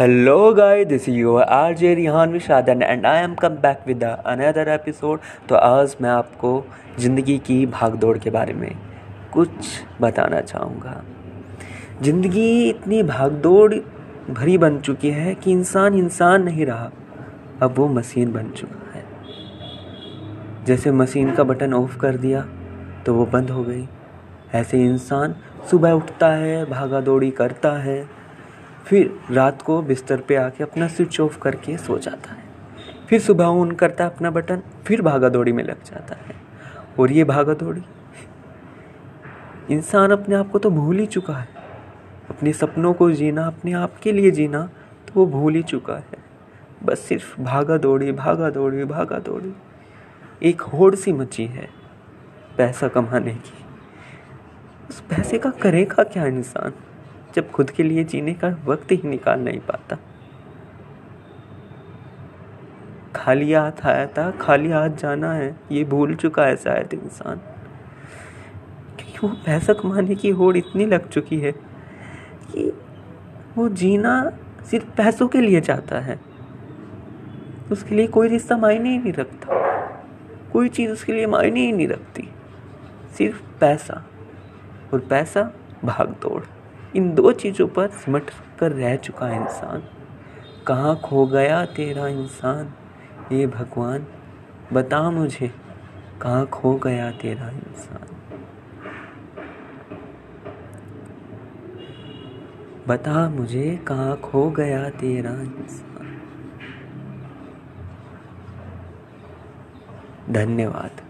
Hello guys, this is R RJ Rihan Vishadan and I am come back with another episode तो आज मैं आपको ज़िंदगी की भागदौड़ के बारे में कुछ बताना चाहूँगा। ज़िंदगी इतनी भागदौड़ भरी बन चुकी है कि इंसान इंसान नहीं रहा अब वो मशीन बन चुका है। जैसे मशीन का बटन ऑफ़ कर दिया तो वो बंद हो गई। ऐसे इंसान सुबह उठता है भागा दौड़ी करता है फिर रात को बिस्तर पे आके अपना स्विच ऑफ़ करके सो जाता है। फिर सुबह ऑन करता है अपना बटन, फिर भागा दौड़ी में लग जाता है। और ये भागा दौड़ी इंसान अपने आप को तो भूल ही चुका है। अपने सपनों को जीना, अपने आप के लिए जीना तो वो भूल ही चुका है। बस सिर्फ़ भागा दौड़ी भागा दौड़ी भागा दौड़ी एक होड़ सी मची है पैसा कमाने की। उस पैसे का करेगा क्या इंसान? जब खुद के लिए जीने का वक्त ही निकाल नहीं पाता। खाली हाथ आया था, खाली हाथ जाना है, ये भूल चुका है शायद इंसान। क्योंकि वो पैसा कमाने की होड़ इतनी लग चुकी है कि वो जीना सिर्फ़ पैसों के लिए जाता है। उसके लिए कोई रिश्ता मायने ही नहीं रखता। कोई चीज़ उसके लिए मायने ही नहीं रखती। सिर्फ़ पैसा। और पैसा भाग दौड़ इन दो चीज़ों पर सिमट कर रह चुका इंसान। कहाँ खो गया तेरा इंसान? ये भगवान, बता मुझे, कहाँ खो गया तेरा इंसान? बता मुझे, कहाँ खो गया तेरा इंसान? धन्यवाद।